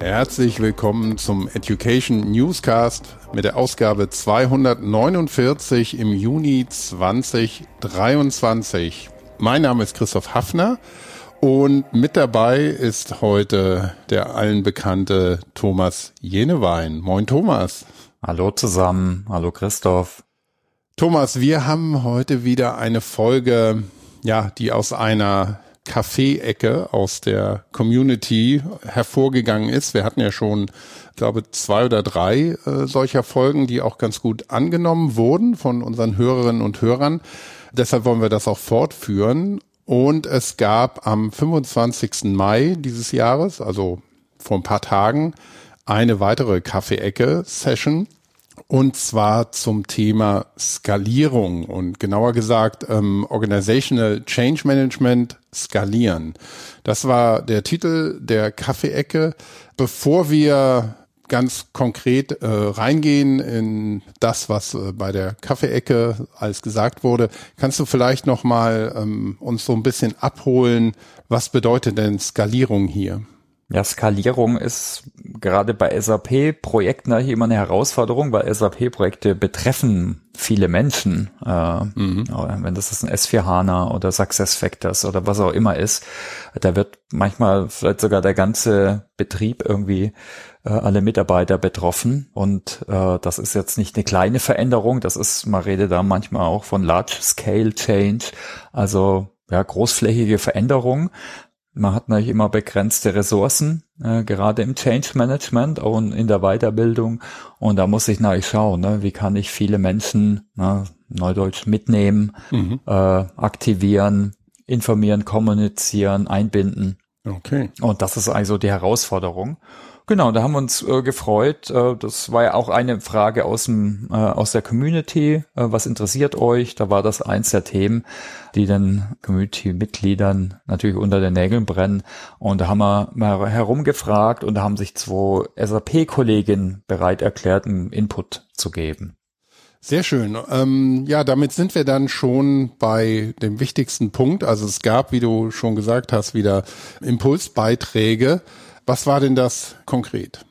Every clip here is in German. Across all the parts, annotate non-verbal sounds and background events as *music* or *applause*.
Herzlich willkommen zum Education Newscast mit der Ausgabe 249 im Juni 2023. Mein Name ist Christoph Hafner und mit dabei ist heute der allen bekannte Thomas Jenewein. Moin Thomas. Hallo zusammen. Hallo Christoph. Thomas, wir haben heute wieder eine Folge, ja, die aus einer Kaffee-Ecke aus der Community hervorgegangen ist. Wir hatten ja schon, glaube zwei oder drei äh, solcher Folgen, die auch ganz gut angenommen wurden von unseren Hörerinnen und Hörern. Deshalb wollen wir das auch fortführen. Und es gab am 25. Mai dieses Jahres, also vor ein paar Tagen, eine weitere Kaffee-Ecke-Session und zwar zum Thema Skalierung und genauer gesagt ähm, Organizational Change Management skalieren. Das war der Titel der Kaffeeecke. Bevor wir ganz konkret äh, reingehen in das, was äh, bei der Kaffeeecke alles gesagt wurde, kannst du vielleicht noch mal ähm, uns so ein bisschen abholen, was bedeutet denn Skalierung hier? Ja, Skalierung ist gerade bei SAP-Projekten eigentlich immer eine Herausforderung, weil SAP-Projekte betreffen viele Menschen. Äh, mhm. Wenn das ein S4 HANA oder SuccessFactors oder was auch immer ist, da wird manchmal vielleicht sogar der ganze Betrieb irgendwie äh, alle Mitarbeiter betroffen. Und äh, das ist jetzt nicht eine kleine Veränderung, das ist, man redet da manchmal auch von Large Scale Change, also ja, großflächige Veränderung. Man hat natürlich immer begrenzte Ressourcen, äh, gerade im Change Management und in der Weiterbildung. Und da muss ich natürlich schauen, ne, wie kann ich viele Menschen, ne, Neudeutsch, mitnehmen, mhm. äh, aktivieren, informieren, kommunizieren, einbinden. Okay. Und das ist also die Herausforderung. Genau, da haben wir uns äh, gefreut. Äh, das war ja auch eine Frage aus dem äh, aus der Community. Äh, was interessiert euch? Da war das eins der Themen, die den Community-Mitgliedern natürlich unter den Nägeln brennen. Und da haben wir mal herumgefragt und da haben sich zwei SAP-Kolleginnen bereit erklärt, einen Input zu geben. Sehr schön. Ähm, ja, damit sind wir dann schon bei dem wichtigsten Punkt. Also es gab, wie du schon gesagt hast, wieder Impulsbeiträge was war denn das konkret?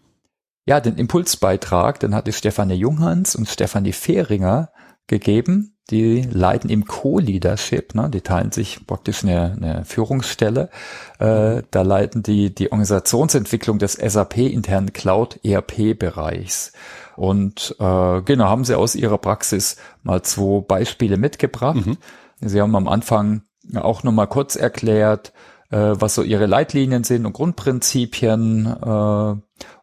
Ja, den Impulsbeitrag, den hatte Stefanie Junghans und Stefanie Fehringer gegeben. Die leiten im Co-Leadership, ne, die teilen sich praktisch eine, eine Führungsstelle. Äh, da leiten die die Organisationsentwicklung des SAP-internen Cloud-ERP-Bereichs. Und äh, genau, haben sie aus ihrer Praxis mal zwei Beispiele mitgebracht. Mhm. Sie haben am Anfang auch nochmal kurz erklärt, was so ihre Leitlinien sind und Grundprinzipien äh,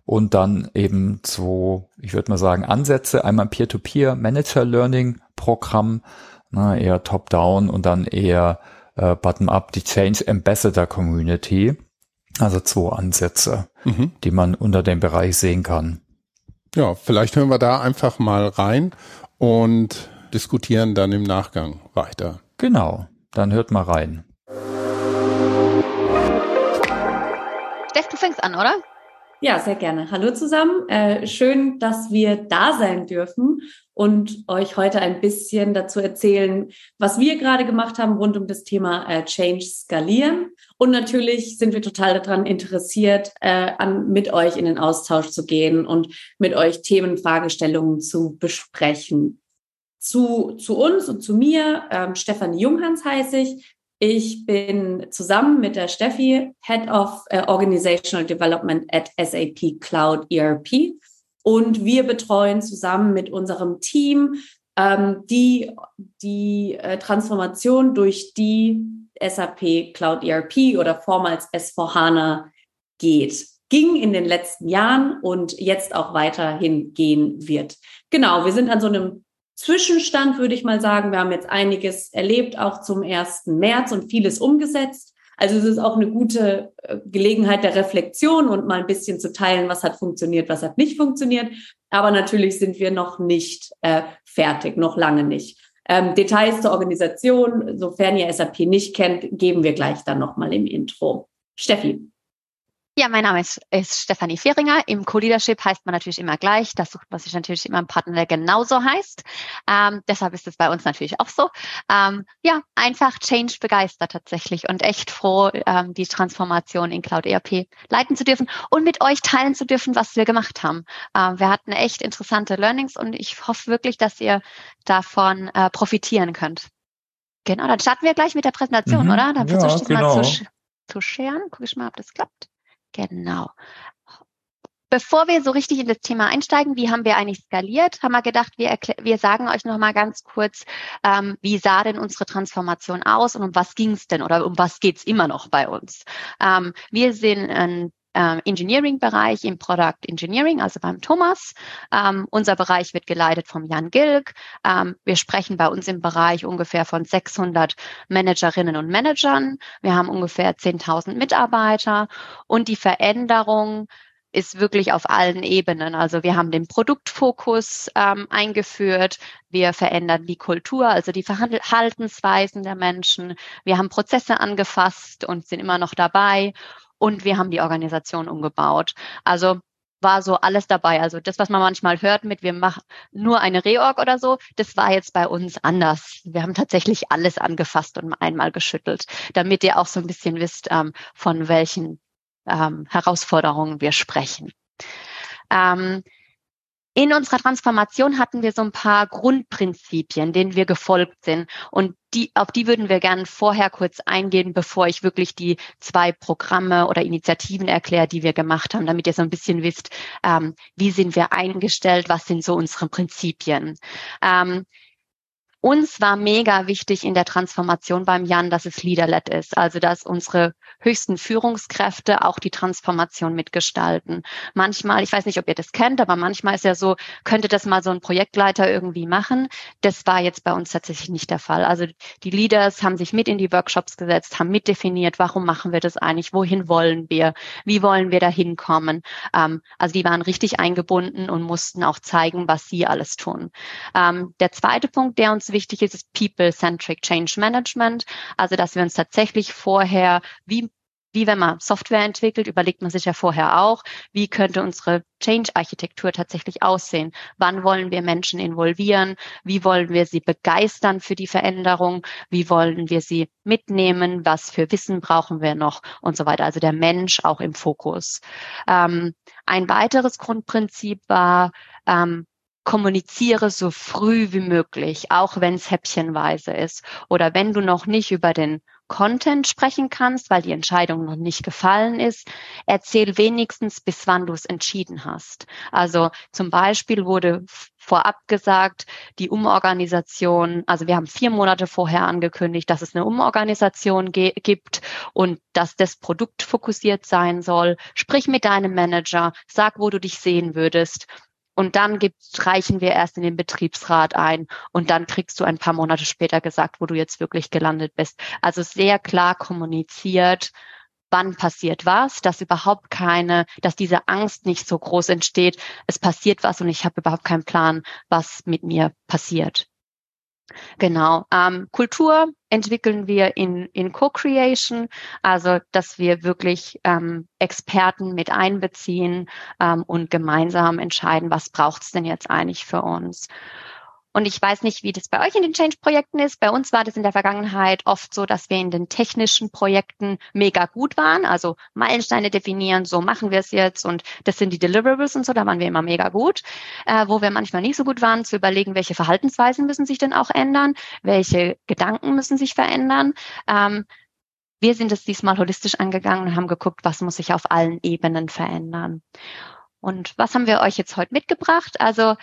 und dann eben so, ich würde mal sagen, Ansätze. Einmal Peer-to-Peer Manager Learning Programm, na, eher top-down und dann eher äh, bottom-up die Change Ambassador Community. Also zwei Ansätze, mhm. die man unter dem Bereich sehen kann. Ja, vielleicht hören wir da einfach mal rein und diskutieren dann im Nachgang weiter. Genau, dann hört mal rein. Fängst an, oder? Ja, sehr gerne. Hallo zusammen. Äh, schön, dass wir da sein dürfen und euch heute ein bisschen dazu erzählen, was wir gerade gemacht haben rund um das Thema äh, Change skalieren. Und natürlich sind wir total daran interessiert, äh, an, mit euch in den Austausch zu gehen und mit euch Themen, Fragestellungen zu besprechen. Zu, zu uns und zu mir, ähm, Stefanie Junghans heiße ich. Ich bin zusammen mit der Steffi Head of äh, Organizational Development at SAP Cloud ERP und wir betreuen zusammen mit unserem Team ähm, die, die äh, Transformation durch die SAP Cloud ERP oder vormals S4HANA geht. Ging in den letzten Jahren und jetzt auch weiterhin gehen wird. Genau, wir sind an so einem Zwischenstand, würde ich mal sagen. Wir haben jetzt einiges erlebt, auch zum 1. März und vieles umgesetzt. Also es ist auch eine gute äh, Gelegenheit der Reflexion und mal ein bisschen zu teilen, was hat funktioniert, was hat nicht funktioniert. Aber natürlich sind wir noch nicht äh, fertig, noch lange nicht. Ähm, Details zur Organisation, sofern ihr SAP nicht kennt, geben wir gleich dann nochmal im Intro. Steffi. Ja, mein Name ist, ist Stefanie Fehringer. Im Co-Leadership heißt man natürlich immer gleich. Das sucht man sich natürlich immer einen Partner, der genauso heißt. Ähm, deshalb ist es bei uns natürlich auch so. Ähm, ja, einfach Change begeistert tatsächlich und echt froh, ähm, die Transformation in Cloud ERP leiten zu dürfen und mit euch teilen zu dürfen, was wir gemacht haben. Ähm, wir hatten echt interessante Learnings und ich hoffe wirklich, dass ihr davon äh, profitieren könnt. Genau, dann starten wir gleich mit der Präsentation, mhm. oder? Dann versuche ja, ich genau. mal zu, zu scheren. Guck ich mal, ob das klappt. Genau. Bevor wir so richtig in das Thema einsteigen, wie haben wir eigentlich skaliert, haben wir gedacht, wir, wir sagen euch noch mal ganz kurz, ähm, wie sah denn unsere Transformation aus und um was ging es denn oder um was geht's immer noch bei uns? Ähm, wir sind ein ähm, Engineering-Bereich im Product Engineering, also beim Thomas. Ähm, unser Bereich wird geleitet vom Jan Gilg. Ähm, wir sprechen bei uns im Bereich ungefähr von 600 Managerinnen und Managern. Wir haben ungefähr 10.000 Mitarbeiter und die Veränderung ist wirklich auf allen Ebenen. Also wir haben den Produktfokus ähm, eingeführt, wir verändern die Kultur, also die Verhaltensweisen der Menschen, wir haben Prozesse angefasst und sind immer noch dabei und wir haben die Organisation umgebaut. Also war so alles dabei. Also das, was man manchmal hört mit, wir machen nur eine Reorg oder so, das war jetzt bei uns anders. Wir haben tatsächlich alles angefasst und einmal geschüttelt, damit ihr auch so ein bisschen wisst, ähm, von welchen ähm, Herausforderungen wir sprechen. Ähm, in unserer Transformation hatten wir so ein paar Grundprinzipien, denen wir gefolgt sind. Und die, auf die würden wir gerne vorher kurz eingehen, bevor ich wirklich die zwei Programme oder Initiativen erkläre, die wir gemacht haben, damit ihr so ein bisschen wisst, ähm, wie sind wir eingestellt, was sind so unsere Prinzipien. Ähm, uns war mega wichtig in der Transformation beim Jan, dass es leader-led ist, also dass unsere höchsten Führungskräfte auch die Transformation mitgestalten. Manchmal, ich weiß nicht, ob ihr das kennt, aber manchmal ist ja so, könnte das mal so ein Projektleiter irgendwie machen. Das war jetzt bei uns tatsächlich nicht der Fall. Also die Leaders haben sich mit in die Workshops gesetzt, haben mitdefiniert, warum machen wir das eigentlich, wohin wollen wir, wie wollen wir da hinkommen. Ähm, also die waren richtig eingebunden und mussten auch zeigen, was sie alles tun. Ähm, der zweite Punkt, der uns wichtig ist, ist People-Centric Change Management. Also, dass wir uns tatsächlich vorher, wie wie wenn man Software entwickelt, überlegt man sich ja vorher auch, wie könnte unsere Change-Architektur tatsächlich aussehen? Wann wollen wir Menschen involvieren? Wie wollen wir sie begeistern für die Veränderung? Wie wollen wir sie mitnehmen? Was für Wissen brauchen wir noch? Und so weiter. Also der Mensch auch im Fokus. Ähm, ein weiteres Grundprinzip war, ähm, kommuniziere so früh wie möglich, auch wenn es häppchenweise ist. Oder wenn du noch nicht über den Content sprechen kannst, weil die Entscheidung noch nicht gefallen ist, erzähl wenigstens, bis wann du es entschieden hast. Also zum Beispiel wurde vorab gesagt, die Umorganisation, also wir haben vier Monate vorher angekündigt, dass es eine Umorganisation gibt und dass das Produkt fokussiert sein soll. Sprich mit deinem Manager, sag, wo du dich sehen würdest und dann gibt's, reichen wir erst in den Betriebsrat ein und dann kriegst du ein paar Monate später gesagt, wo du jetzt wirklich gelandet bist. Also sehr klar kommuniziert, wann passiert was, dass überhaupt keine, dass diese Angst nicht so groß entsteht. Es passiert was und ich habe überhaupt keinen Plan, was mit mir passiert. Genau. Ähm, Kultur entwickeln wir in, in Co-Creation, also dass wir wirklich ähm, Experten mit einbeziehen ähm, und gemeinsam entscheiden, was braucht es denn jetzt eigentlich für uns. Und ich weiß nicht, wie das bei euch in den Change-Projekten ist. Bei uns war das in der Vergangenheit oft so, dass wir in den technischen Projekten mega gut waren. Also Meilensteine definieren, so machen wir es jetzt und das sind die Deliverables und so, da waren wir immer mega gut. Äh, wo wir manchmal nicht so gut waren, zu überlegen, welche Verhaltensweisen müssen sich denn auch ändern, welche Gedanken müssen sich verändern. Ähm, wir sind es diesmal holistisch angegangen und haben geguckt, was muss sich auf allen Ebenen verändern. Und was haben wir euch jetzt heute mitgebracht? Also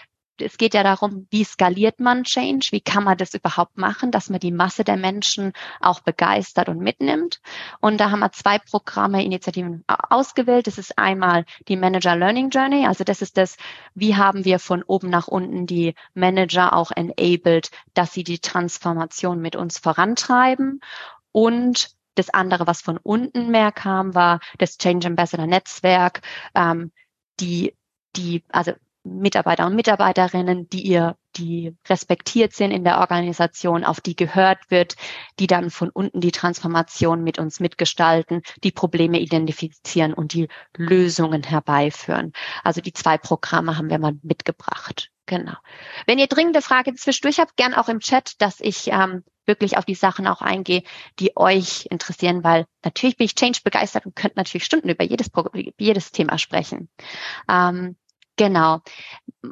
es geht ja darum, wie skaliert man Change? Wie kann man das überhaupt machen, dass man die Masse der Menschen auch begeistert und mitnimmt? Und da haben wir zwei Programme, Initiativen ausgewählt. Das ist einmal die Manager Learning Journey. Also das ist das, wie haben wir von oben nach unten die Manager auch enabled, dass sie die Transformation mit uns vorantreiben. Und das andere, was von unten mehr kam, war das Change Ambassador Netzwerk, ähm, die die, also Mitarbeiter und Mitarbeiterinnen, die ihr, die respektiert sind in der Organisation, auf die gehört wird, die dann von unten die Transformation mit uns mitgestalten, die Probleme identifizieren und die Lösungen herbeiführen. Also die zwei Programme haben wir mal mitgebracht. Genau. Wenn ihr dringende Fragen zwischendurch habt, gern auch im Chat, dass ich ähm, wirklich auf die Sachen auch eingehe, die euch interessieren, weil natürlich bin ich Change begeistert und könnte natürlich Stunden über jedes, jedes Thema sprechen. Ähm, Genau.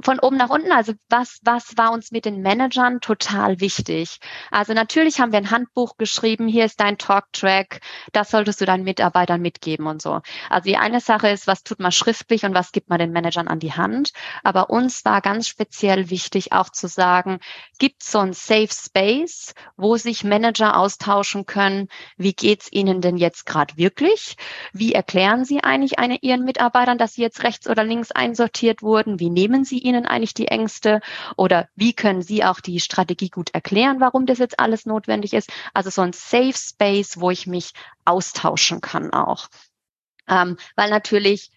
Von oben nach unten, also was, was war uns mit den Managern total wichtig? Also natürlich haben wir ein Handbuch geschrieben, hier ist dein Talk-Track, das solltest du deinen Mitarbeitern mitgeben und so. Also die eine Sache ist, was tut man schriftlich und was gibt man den Managern an die Hand. Aber uns war ganz speziell wichtig auch zu sagen, gibt so ein Safe Space, wo sich Manager austauschen können, wie geht's ihnen denn jetzt gerade wirklich? Wie erklären sie eigentlich eine, ihren Mitarbeitern, dass sie jetzt rechts oder links einsortiert informiert wurden? Wie nehmen Sie ihnen eigentlich die Ängste? Oder wie können Sie auch die Strategie gut erklären, warum das jetzt alles notwendig ist? Also so ein Safe Space, wo ich mich austauschen kann auch. Ähm, weil natürlich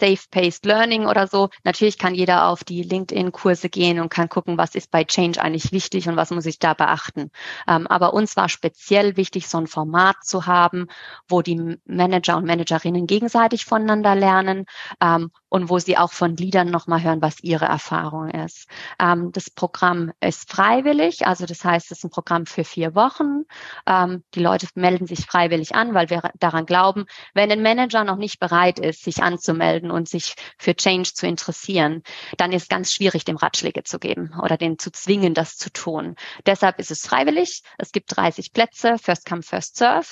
Safe-Paced Learning oder so. Natürlich kann jeder auf die LinkedIn-Kurse gehen und kann gucken, was ist bei Change eigentlich wichtig und was muss ich da beachten. Ähm, aber uns war speziell wichtig, so ein Format zu haben, wo die Manager und Managerinnen gegenseitig voneinander lernen ähm, und wo sie auch von Leadern nochmal hören, was ihre Erfahrung ist. Ähm, das Programm ist freiwillig, also das heißt, es ist ein Programm für vier Wochen. Ähm, die Leute melden sich freiwillig an, weil wir daran glauben, wenn ein Manager noch nicht bereit ist, sich anzumelden, und sich für Change zu interessieren, dann ist ganz schwierig, dem Ratschläge zu geben oder den zu zwingen, das zu tun. Deshalb ist es freiwillig. Es gibt 30 Plätze, First Come, First Serve.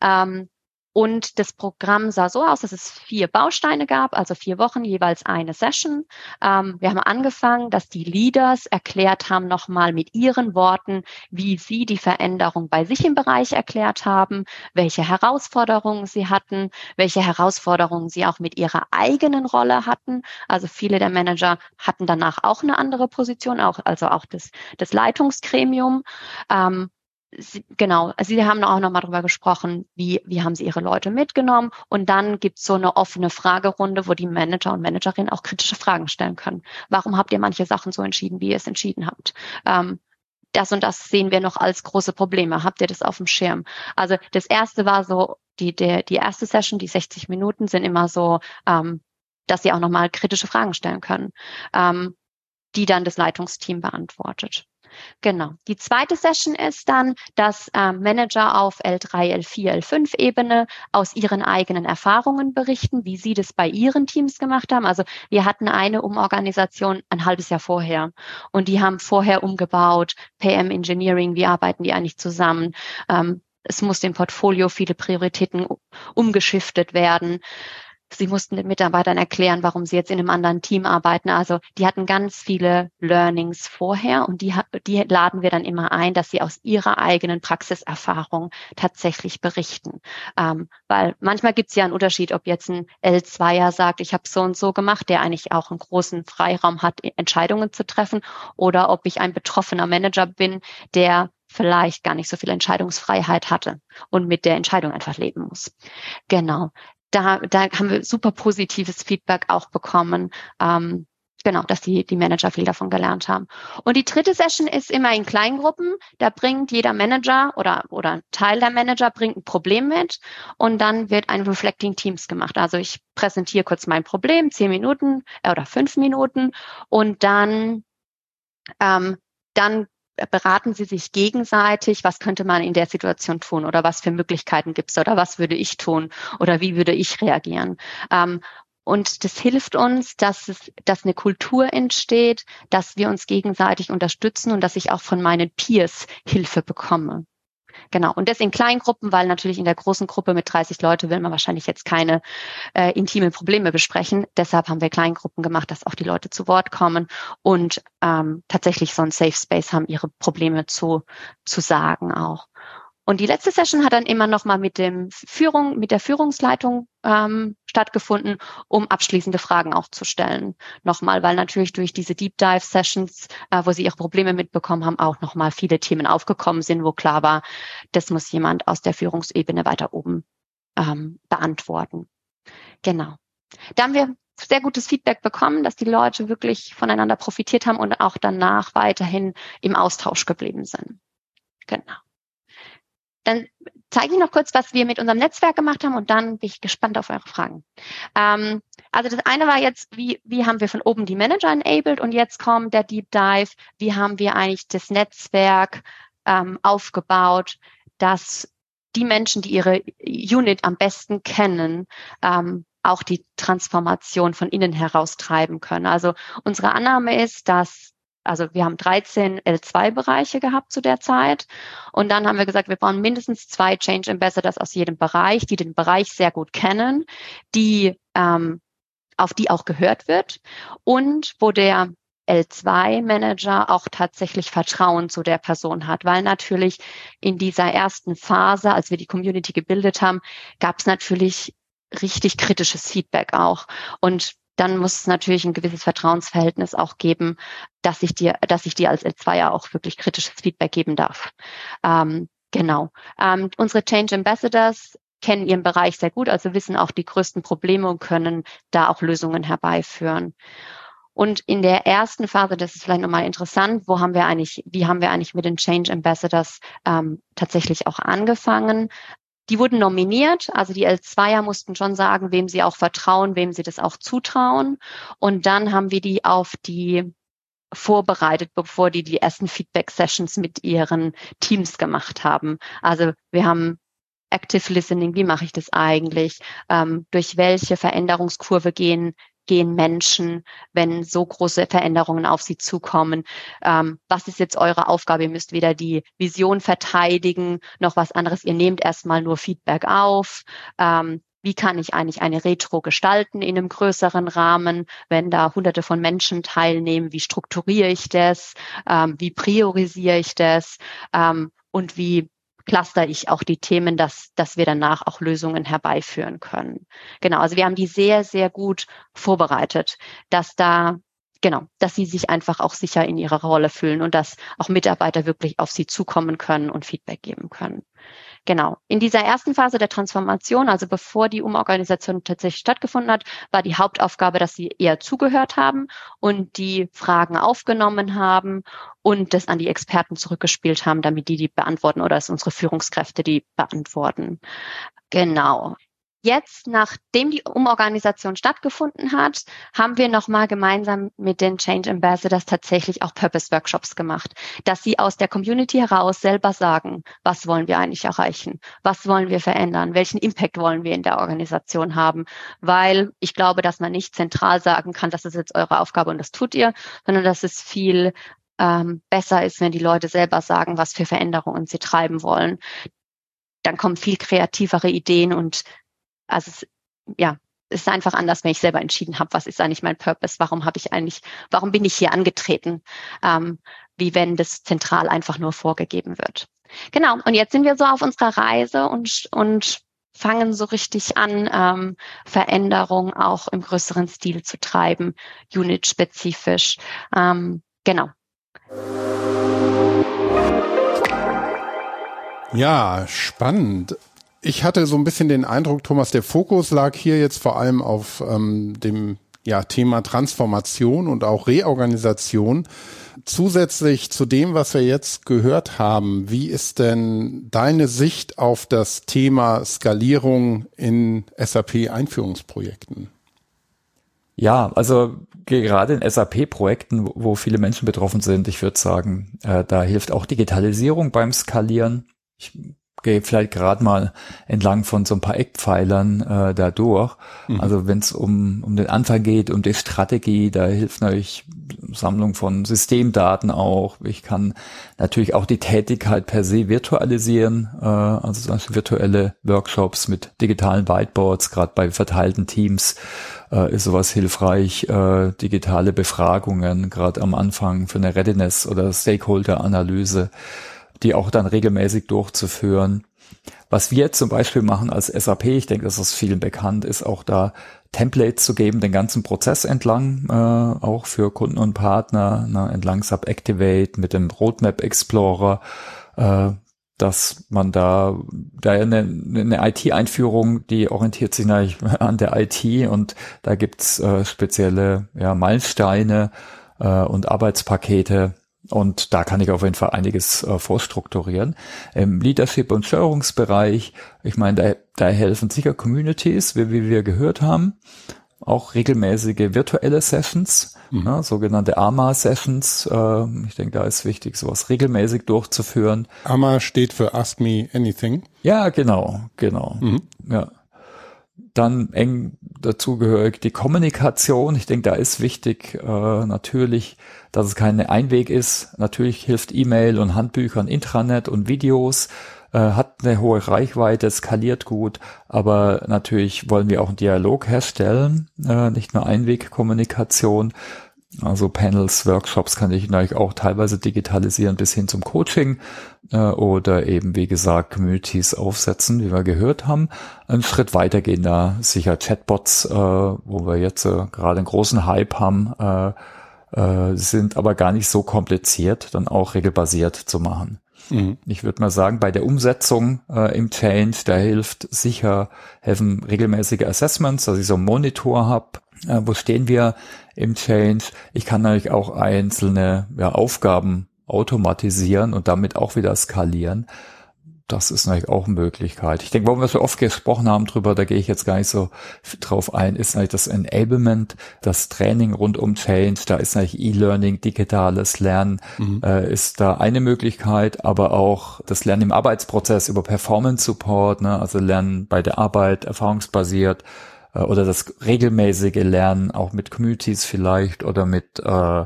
Ähm, und das Programm sah so aus, dass es vier Bausteine gab, also vier Wochen jeweils eine Session. Ähm, wir haben angefangen, dass die Leaders erklärt haben, nochmal mit ihren Worten, wie sie die Veränderung bei sich im Bereich erklärt haben, welche Herausforderungen sie hatten, welche Herausforderungen sie auch mit ihrer eigenen Rolle hatten. Also viele der Manager hatten danach auch eine andere Position, auch, also auch das, das Leitungsgremium. Ähm, Sie, genau, Sie haben auch nochmal darüber gesprochen, wie, wie haben Sie Ihre Leute mitgenommen. Und dann gibt's so eine offene Fragerunde, wo die Manager und Managerinnen auch kritische Fragen stellen können. Warum habt ihr manche Sachen so entschieden, wie ihr es entschieden habt? Ähm, das und das sehen wir noch als große Probleme. Habt ihr das auf dem Schirm? Also das erste war so, die, der, die erste Session, die 60 Minuten sind immer so, ähm, dass sie auch nochmal kritische Fragen stellen können, ähm, die dann das Leitungsteam beantwortet. Genau. Die zweite Session ist dann, dass äh, Manager auf L3, L4, L5 Ebene aus ihren eigenen Erfahrungen berichten, wie sie das bei ihren Teams gemacht haben. Also wir hatten eine Umorganisation ein halbes Jahr vorher und die haben vorher umgebaut, PM Engineering, wie arbeiten die eigentlich zusammen? Ähm, es muss im Portfolio viele Prioritäten umgeschiftet werden. Sie mussten den Mitarbeitern erklären, warum sie jetzt in einem anderen Team arbeiten. Also die hatten ganz viele Learnings vorher und die, die laden wir dann immer ein, dass sie aus ihrer eigenen Praxiserfahrung tatsächlich berichten. Ähm, weil manchmal gibt es ja einen Unterschied, ob jetzt ein L2er sagt, ich habe so und so gemacht, der eigentlich auch einen großen Freiraum hat, Entscheidungen zu treffen, oder ob ich ein betroffener Manager bin, der vielleicht gar nicht so viel Entscheidungsfreiheit hatte und mit der Entscheidung einfach leben muss. Genau da, da haben wir super positives Feedback auch bekommen. Ähm, genau, dass die, die Manager viel davon gelernt haben. Und die dritte Session ist immer in Kleingruppen. Da bringt jeder Manager oder, oder Teil der Manager bringt ein Problem mit und dann wird ein Reflecting Teams gemacht. Also ich präsentiere kurz mein Problem, zehn Minuten äh, oder fünf Minuten und dann, ähm, dann beraten sie sich gegenseitig, was könnte man in der Situation tun oder was für Möglichkeiten gibt es oder was würde ich tun oder wie würde ich reagieren. Ähm, und das hilft uns, dass es, dass eine Kultur entsteht, dass wir uns gegenseitig unterstützen und dass ich auch von meinen Peers Hilfe bekomme. Genau. Und das in kleinen Gruppen, weil natürlich in der großen Gruppe mit 30 Leute will man wahrscheinlich jetzt keine äh, intimen Probleme besprechen. Deshalb haben wir Kleingruppen gemacht, dass auch die Leute zu Wort kommen und ähm, tatsächlich so ein Safe Space haben, ihre Probleme zu, zu sagen auch. Und die letzte Session hat dann immer noch mal mit dem Führung, mit der Führungsleitung ähm, stattgefunden, um abschließende Fragen auch zu stellen. Nochmal, weil natürlich durch diese Deep Dive Sessions, äh, wo sie ihre Probleme mitbekommen haben, auch nochmal viele Themen aufgekommen sind, wo klar war, das muss jemand aus der Führungsebene weiter oben ähm, beantworten. Genau. Da haben wir sehr gutes Feedback bekommen, dass die Leute wirklich voneinander profitiert haben und auch danach weiterhin im Austausch geblieben sind. Genau. Dann zeige ich noch kurz, was wir mit unserem Netzwerk gemacht haben und dann bin ich gespannt auf eure Fragen. Ähm, also das eine war jetzt, wie, wie haben wir von oben die Manager enabled und jetzt kommt der Deep Dive, wie haben wir eigentlich das Netzwerk ähm, aufgebaut, dass die Menschen, die ihre Unit am besten kennen, ähm, auch die Transformation von innen heraus treiben können. Also unsere Annahme ist, dass also wir haben 13 L2-Bereiche gehabt zu der Zeit. Und dann haben wir gesagt, wir brauchen mindestens zwei Change Ambassadors aus jedem Bereich, die den Bereich sehr gut kennen, die ähm, auf die auch gehört wird und wo der L2-Manager auch tatsächlich Vertrauen zu der Person hat, weil natürlich in dieser ersten Phase, als wir die Community gebildet haben, gab es natürlich richtig kritisches Feedback auch. Und dann muss es natürlich ein gewisses Vertrauensverhältnis auch geben, dass ich dir, dass ich dir als L2er auch wirklich kritisches Feedback geben darf. Ähm, genau. Ähm, unsere Change Ambassadors kennen ihren Bereich sehr gut, also wissen auch die größten Probleme und können da auch Lösungen herbeiführen. Und in der ersten Phase, das ist vielleicht nochmal interessant, wo haben wir eigentlich, wie haben wir eigentlich mit den Change Ambassadors ähm, tatsächlich auch angefangen? Die wurden nominiert, also die L2er mussten schon sagen, wem sie auch vertrauen, wem sie das auch zutrauen. Und dann haben wir die auf die vorbereitet, bevor die die ersten Feedback-Sessions mit ihren Teams gemacht haben. Also wir haben Active Listening, wie mache ich das eigentlich? Ähm, durch welche Veränderungskurve gehen gehen Menschen, wenn so große Veränderungen auf sie zukommen? Ähm, was ist jetzt eure Aufgabe? Ihr müsst weder die Vision verteidigen noch was anderes. Ihr nehmt erstmal nur Feedback auf. Ähm, wie kann ich eigentlich eine Retro gestalten in einem größeren Rahmen, wenn da hunderte von Menschen teilnehmen? Wie strukturiere ich das? Ähm, wie priorisiere ich das? Ähm, und wie cluster ich auch die Themen, dass, dass wir danach auch Lösungen herbeiführen können. Genau, also wir haben die sehr, sehr gut vorbereitet, dass da genau, dass sie sich einfach auch sicher in ihrer Rolle fühlen und dass auch Mitarbeiter wirklich auf sie zukommen können und Feedback geben können. Genau. In dieser ersten Phase der Transformation, also bevor die Umorganisation tatsächlich stattgefunden hat, war die Hauptaufgabe, dass sie eher zugehört haben und die Fragen aufgenommen haben und das an die Experten zurückgespielt haben, damit die die beantworten oder es unsere Führungskräfte die beantworten. Genau. Jetzt, nachdem die Umorganisation stattgefunden hat, haben wir nochmal gemeinsam mit den Change Ambassadors tatsächlich auch Purpose Workshops gemacht, dass sie aus der Community heraus selber sagen, was wollen wir eigentlich erreichen? Was wollen wir verändern? Welchen Impact wollen wir in der Organisation haben? Weil ich glaube, dass man nicht zentral sagen kann, das ist jetzt eure Aufgabe und das tut ihr, sondern dass es viel ähm, besser ist, wenn die Leute selber sagen, was für Veränderungen sie treiben wollen dann kommen viel kreativere Ideen und also es, ja, es ist einfach anders, wenn ich selber entschieden habe, was ist eigentlich mein Purpose, warum habe ich eigentlich, warum bin ich hier angetreten, ähm, wie wenn das zentral einfach nur vorgegeben wird. Genau, und jetzt sind wir so auf unserer Reise und, und fangen so richtig an, ähm, Veränderungen auch im größeren Stil zu treiben, unit-spezifisch. Ähm, genau. Ja, spannend. Ich hatte so ein bisschen den Eindruck, Thomas, der Fokus lag hier jetzt vor allem auf ähm, dem ja, Thema Transformation und auch Reorganisation. Zusätzlich zu dem, was wir jetzt gehört haben, wie ist denn deine Sicht auf das Thema Skalierung in SAP-Einführungsprojekten? Ja, also gerade in SAP-Projekten, wo viele Menschen betroffen sind, ich würde sagen, äh, da hilft auch Digitalisierung beim Skalieren. Ich gehe vielleicht gerade mal entlang von so ein paar Eckpfeilern äh, da durch. Mhm. Also wenn es um, um den Anfang geht, um die Strategie, da hilft natürlich Sammlung von Systemdaten auch. Ich kann natürlich auch die Tätigkeit per se virtualisieren, äh, also zum Beispiel virtuelle Workshops mit digitalen Whiteboards, gerade bei verteilten Teams äh, ist sowas hilfreich, äh, digitale Befragungen, gerade am Anfang für eine Readiness- oder Stakeholder-Analyse die auch dann regelmäßig durchzuführen. Was wir zum Beispiel machen als SAP, ich denke, das ist vielen bekannt, ist auch da Templates zu geben, den ganzen Prozess entlang, äh, auch für Kunden und Partner, ne, entlang Subactivate mit dem Roadmap Explorer. Äh, dass man da, da eine, eine IT-Einführung, die orientiert sich *laughs* an der IT und da gibt's äh, spezielle ja, Meilensteine äh, und Arbeitspakete, und da kann ich auf jeden Fall einiges äh, vorstrukturieren. Im Leadership- und Steuerungsbereich, ich meine, da, da helfen sicher Communities, wie, wie wir gehört haben auch regelmäßige virtuelle Sessions, mhm. ne, sogenannte AMA-Sessions. Äh, ich denke, da ist wichtig, sowas regelmäßig durchzuführen. AMA steht für Ask Me Anything. Ja, genau, genau. Mhm. Ja. Dann eng dazugehörig die Kommunikation. Ich denke, da ist wichtig äh, natürlich, dass es keine Einweg ist. Natürlich hilft E-Mail und Handbücher und Intranet und Videos äh, hat eine hohe Reichweite, skaliert gut, aber natürlich wollen wir auch einen Dialog herstellen, äh, nicht nur Einwegkommunikation. Also Panels, Workshops kann ich natürlich auch teilweise digitalisieren bis hin zum Coaching äh, oder eben, wie gesagt, Communities aufsetzen, wie wir gehört haben. Ein Schritt weiter gehen da sicher Chatbots, äh, wo wir jetzt äh, gerade einen großen Hype haben, äh, äh, sind aber gar nicht so kompliziert, dann auch regelbasiert zu machen. Mhm. Ich würde mal sagen, bei der Umsetzung äh, im Change, da hilft sicher, helfen regelmäßige Assessments, dass ich so einen Monitor habe, äh, wo stehen wir im Change. Ich kann natürlich auch einzelne ja, Aufgaben automatisieren und damit auch wieder skalieren das ist natürlich auch eine Möglichkeit. Ich denke, warum wir so oft gesprochen haben drüber, da gehe ich jetzt gar nicht so drauf ein, ist natürlich das Enablement, das Training rund um Change, da ist natürlich E-Learning, digitales Lernen, mhm. äh, ist da eine Möglichkeit, aber auch das Lernen im Arbeitsprozess über Performance Support, ne, also Lernen bei der Arbeit, erfahrungsbasiert, oder das regelmäßige Lernen, auch mit Communities vielleicht oder mit äh,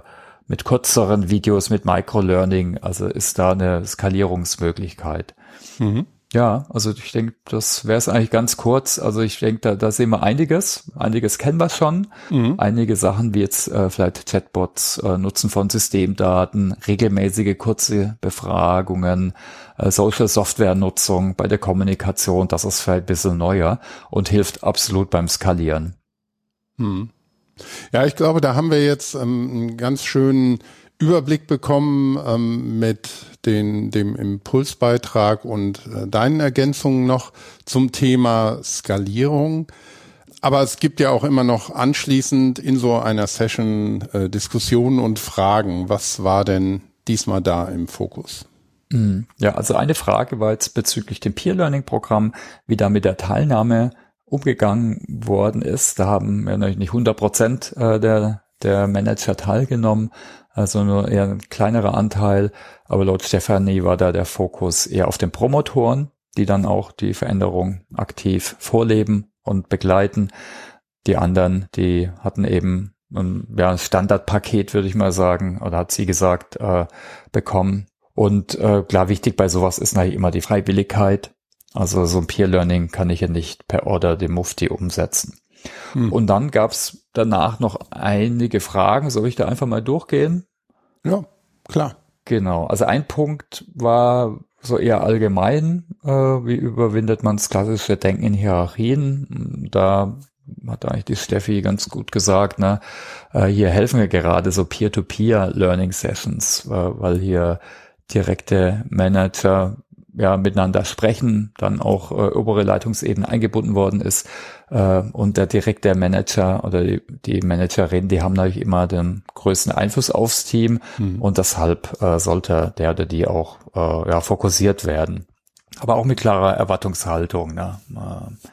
mit kürzeren Videos, mit Microlearning, also ist da eine Skalierungsmöglichkeit. Mhm. Ja, also ich denke, das wäre es eigentlich ganz kurz. Also ich denke, da, da sehen wir einiges. Einiges kennen wir schon. Mhm. Einige Sachen wie jetzt äh, vielleicht Chatbots, äh, Nutzen von Systemdaten, regelmäßige kurze Befragungen, äh, Social Software Nutzung bei der Kommunikation, das ist vielleicht ein bisschen neuer und hilft absolut beim Skalieren. Mhm. Ja, ich glaube, da haben wir jetzt ähm, einen ganz schönen Überblick bekommen ähm, mit den, dem Impulsbeitrag und äh, deinen Ergänzungen noch zum Thema Skalierung. Aber es gibt ja auch immer noch anschließend in so einer Session äh, Diskussionen und Fragen. Was war denn diesmal da im Fokus? Mhm. Ja, also eine Frage war jetzt bezüglich dem Peer Learning Programm, wie da mit der Teilnahme umgegangen worden ist. Da haben ja natürlich nicht 100 Prozent äh, der, der Manager teilgenommen, also nur eher ein kleinerer Anteil. Aber laut Stefanie war da der Fokus eher auf den Promotoren, die dann auch die Veränderung aktiv vorleben und begleiten. Die anderen, die hatten eben ein ja, Standardpaket, würde ich mal sagen, oder hat sie gesagt, äh, bekommen. Und äh, klar, wichtig bei sowas ist natürlich immer die Freiwilligkeit. Also so ein Peer Learning kann ich ja nicht per Order dem Mufti umsetzen. Hm. Und dann gab's danach noch einige Fragen. Soll ich da einfach mal durchgehen? Ja, klar. Genau. Also ein Punkt war so eher allgemein, äh, wie überwindet man das klassische Denken in Hierarchien. Da hat eigentlich die Steffi ganz gut gesagt, ne? Äh, hier helfen wir gerade so Peer-to-Peer-Learning-Sessions, äh, weil hier direkte Manager ja miteinander sprechen, dann auch äh, obere Leitungsebene eingebunden worden ist äh, und der direkte Manager oder die, die Managerin, die haben natürlich immer den größten Einfluss aufs Team mhm. und deshalb äh, sollte der oder die auch äh, ja, fokussiert werden. Aber auch mit klarer Erwartungshaltung. Ne? Äh,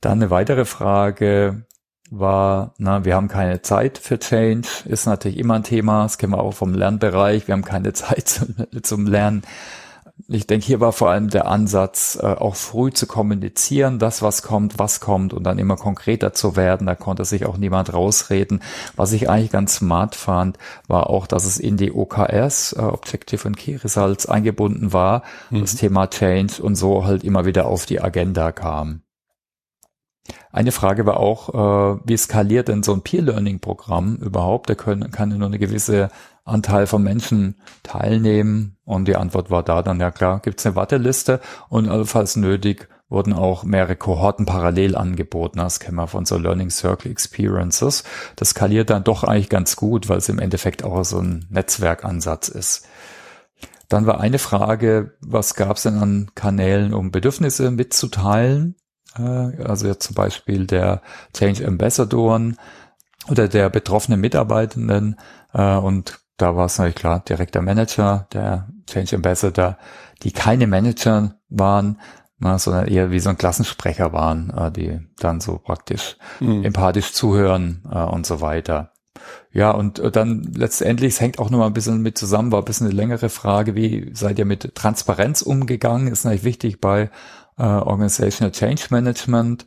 dann eine weitere Frage war, na, wir haben keine Zeit für Change, ist natürlich immer ein Thema, das kennen wir auch vom Lernbereich, wir haben keine *laughs* Zeit zum, zum Lernen ich denke, hier war vor allem der Ansatz, äh, auch früh zu kommunizieren, das, was kommt, was kommt und dann immer konkreter zu werden. Da konnte sich auch niemand rausreden. Was ich eigentlich ganz smart fand, war auch, dass es in die OKRs, äh, Objective and Key Results, eingebunden war, mhm. das Thema Change und so halt immer wieder auf die Agenda kam. Eine Frage war auch, äh, wie skaliert denn so ein Peer-Learning-Programm überhaupt? Da können, kann nur eine gewisse Anteil von Menschen teilnehmen? Und die Antwort war da dann, ja klar, gibt's eine Warteliste und allenfalls nötig wurden auch mehrere Kohorten parallel angeboten. Das kennen wir von so Learning Circle Experiences. Das skaliert dann doch eigentlich ganz gut, weil es im Endeffekt auch so ein Netzwerkansatz ist. Dann war eine Frage, was gab es denn an Kanälen, um Bedürfnisse mitzuteilen? Äh, also jetzt zum Beispiel der Change Ambassadoren oder der betroffenen Mitarbeitenden. Äh, und da war es natürlich klar, direkter Manager, der Change Ambassador, die keine Manager waren, sondern eher wie so ein Klassensprecher waren, äh, die dann so praktisch mhm. empathisch zuhören und so weiter. Ja, und dann letztendlich, es hängt auch nochmal ein bisschen mit zusammen, war ein bisschen eine längere Frage, wie seid ihr mit Transparenz umgegangen? Ist natürlich wichtig bei äh, Organizational Change Management.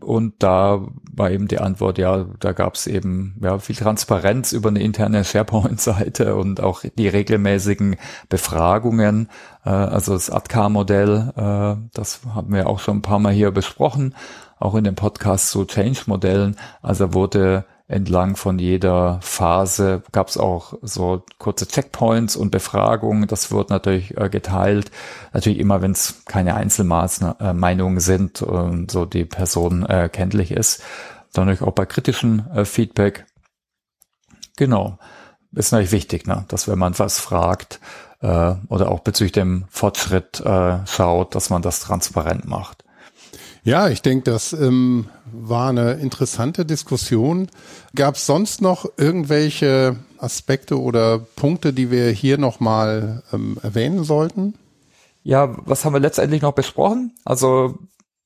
Und da war eben die Antwort, ja, da gab es eben ja viel Transparenz über eine interne SharePoint-Seite und auch die regelmäßigen Befragungen. Äh, also das ADK-Modell, äh, das haben wir auch schon ein paar Mal hier besprochen, auch in dem Podcast zu Change-Modellen. Also wurde entlang von jeder Phase gab es auch so kurze Checkpoints und Befragungen. Das wird natürlich äh, geteilt. Natürlich immer, wenn es keine Einzelmeinungen äh, sind und so die Person äh, kenntlich ist. Dann natürlich auch bei kritischen äh, Feedback. Genau. Ist natürlich wichtig, ne? dass wenn man was fragt äh, oder auch bezüglich dem Fortschritt äh, schaut, dass man das transparent macht. Ja, ich denke, das ähm, war eine interessante Diskussion. Gab es sonst noch irgendwelche Aspekte oder Punkte, die wir hier nochmal ähm, erwähnen sollten? Ja, was haben wir letztendlich noch besprochen? Also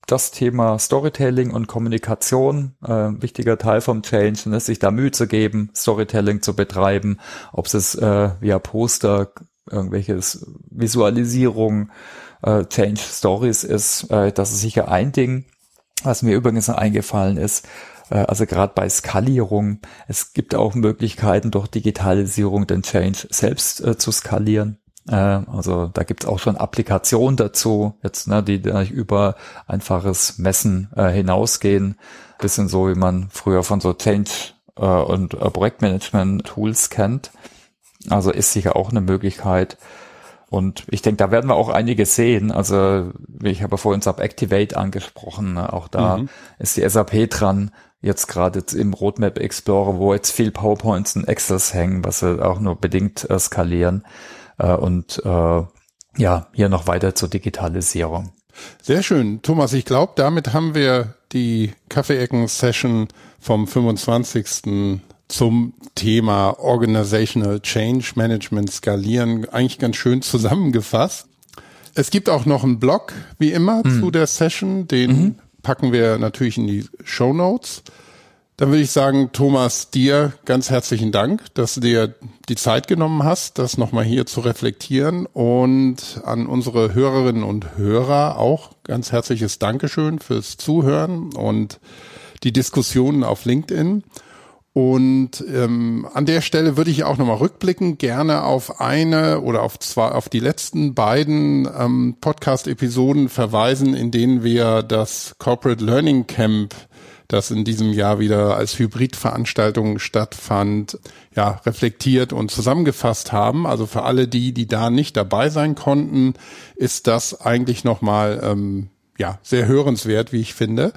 das Thema Storytelling und Kommunikation, äh, wichtiger Teil vom Change, ne, sich da Mühe zu geben, Storytelling zu betreiben, ob es äh, via Poster, irgendwelches Visualisierung, äh, Change Stories ist, äh, das ist sicher ein Ding. Was mir übrigens noch eingefallen ist, äh, also gerade bei Skalierung, es gibt auch Möglichkeiten durch Digitalisierung den Change selbst äh, zu skalieren. Äh, also da gibt es auch schon Applikationen dazu, jetzt, ne, die über einfaches Messen äh, hinausgehen. Bisschen so, wie man früher von so Change äh, und äh, Projektmanagement-Tools kennt. Also ist sicher auch eine Möglichkeit. Und ich denke, da werden wir auch einige sehen. Also ich habe vorhin SAP Activate angesprochen. Ne? Auch da mhm. ist die SAP dran, jetzt gerade im Roadmap Explorer, wo jetzt viel PowerPoints und Excels hängen, was sie auch nur bedingt äh, skalieren. Äh, und äh, ja, hier noch weiter zur Digitalisierung. Sehr schön. Thomas, ich glaube, damit haben wir die Kaffeeecken-Session vom 25 zum Thema Organizational Change Management skalieren eigentlich ganz schön zusammengefasst. Es gibt auch noch einen Blog, wie immer, mhm. zu der Session. Den mhm. packen wir natürlich in die Show Notes. Dann würde ich sagen, Thomas, dir ganz herzlichen Dank, dass du dir die Zeit genommen hast, das nochmal hier zu reflektieren. Und an unsere Hörerinnen und Hörer auch ganz herzliches Dankeschön fürs Zuhören und die Diskussionen auf LinkedIn. Und ähm, an der Stelle würde ich auch nochmal rückblicken, gerne auf eine oder auf zwei, auf die letzten beiden ähm, Podcast-Episoden verweisen, in denen wir das Corporate Learning Camp, das in diesem Jahr wieder als Hybridveranstaltung stattfand, ja, reflektiert und zusammengefasst haben. Also für alle die, die da nicht dabei sein konnten, ist das eigentlich nochmal ähm, ja, sehr hörenswert, wie ich finde.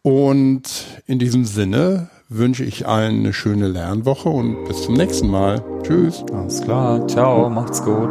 Und in diesem Sinne wünsche ich allen eine schöne Lernwoche und bis zum nächsten Mal. Tschüss. Alles klar. Ciao. Macht's gut.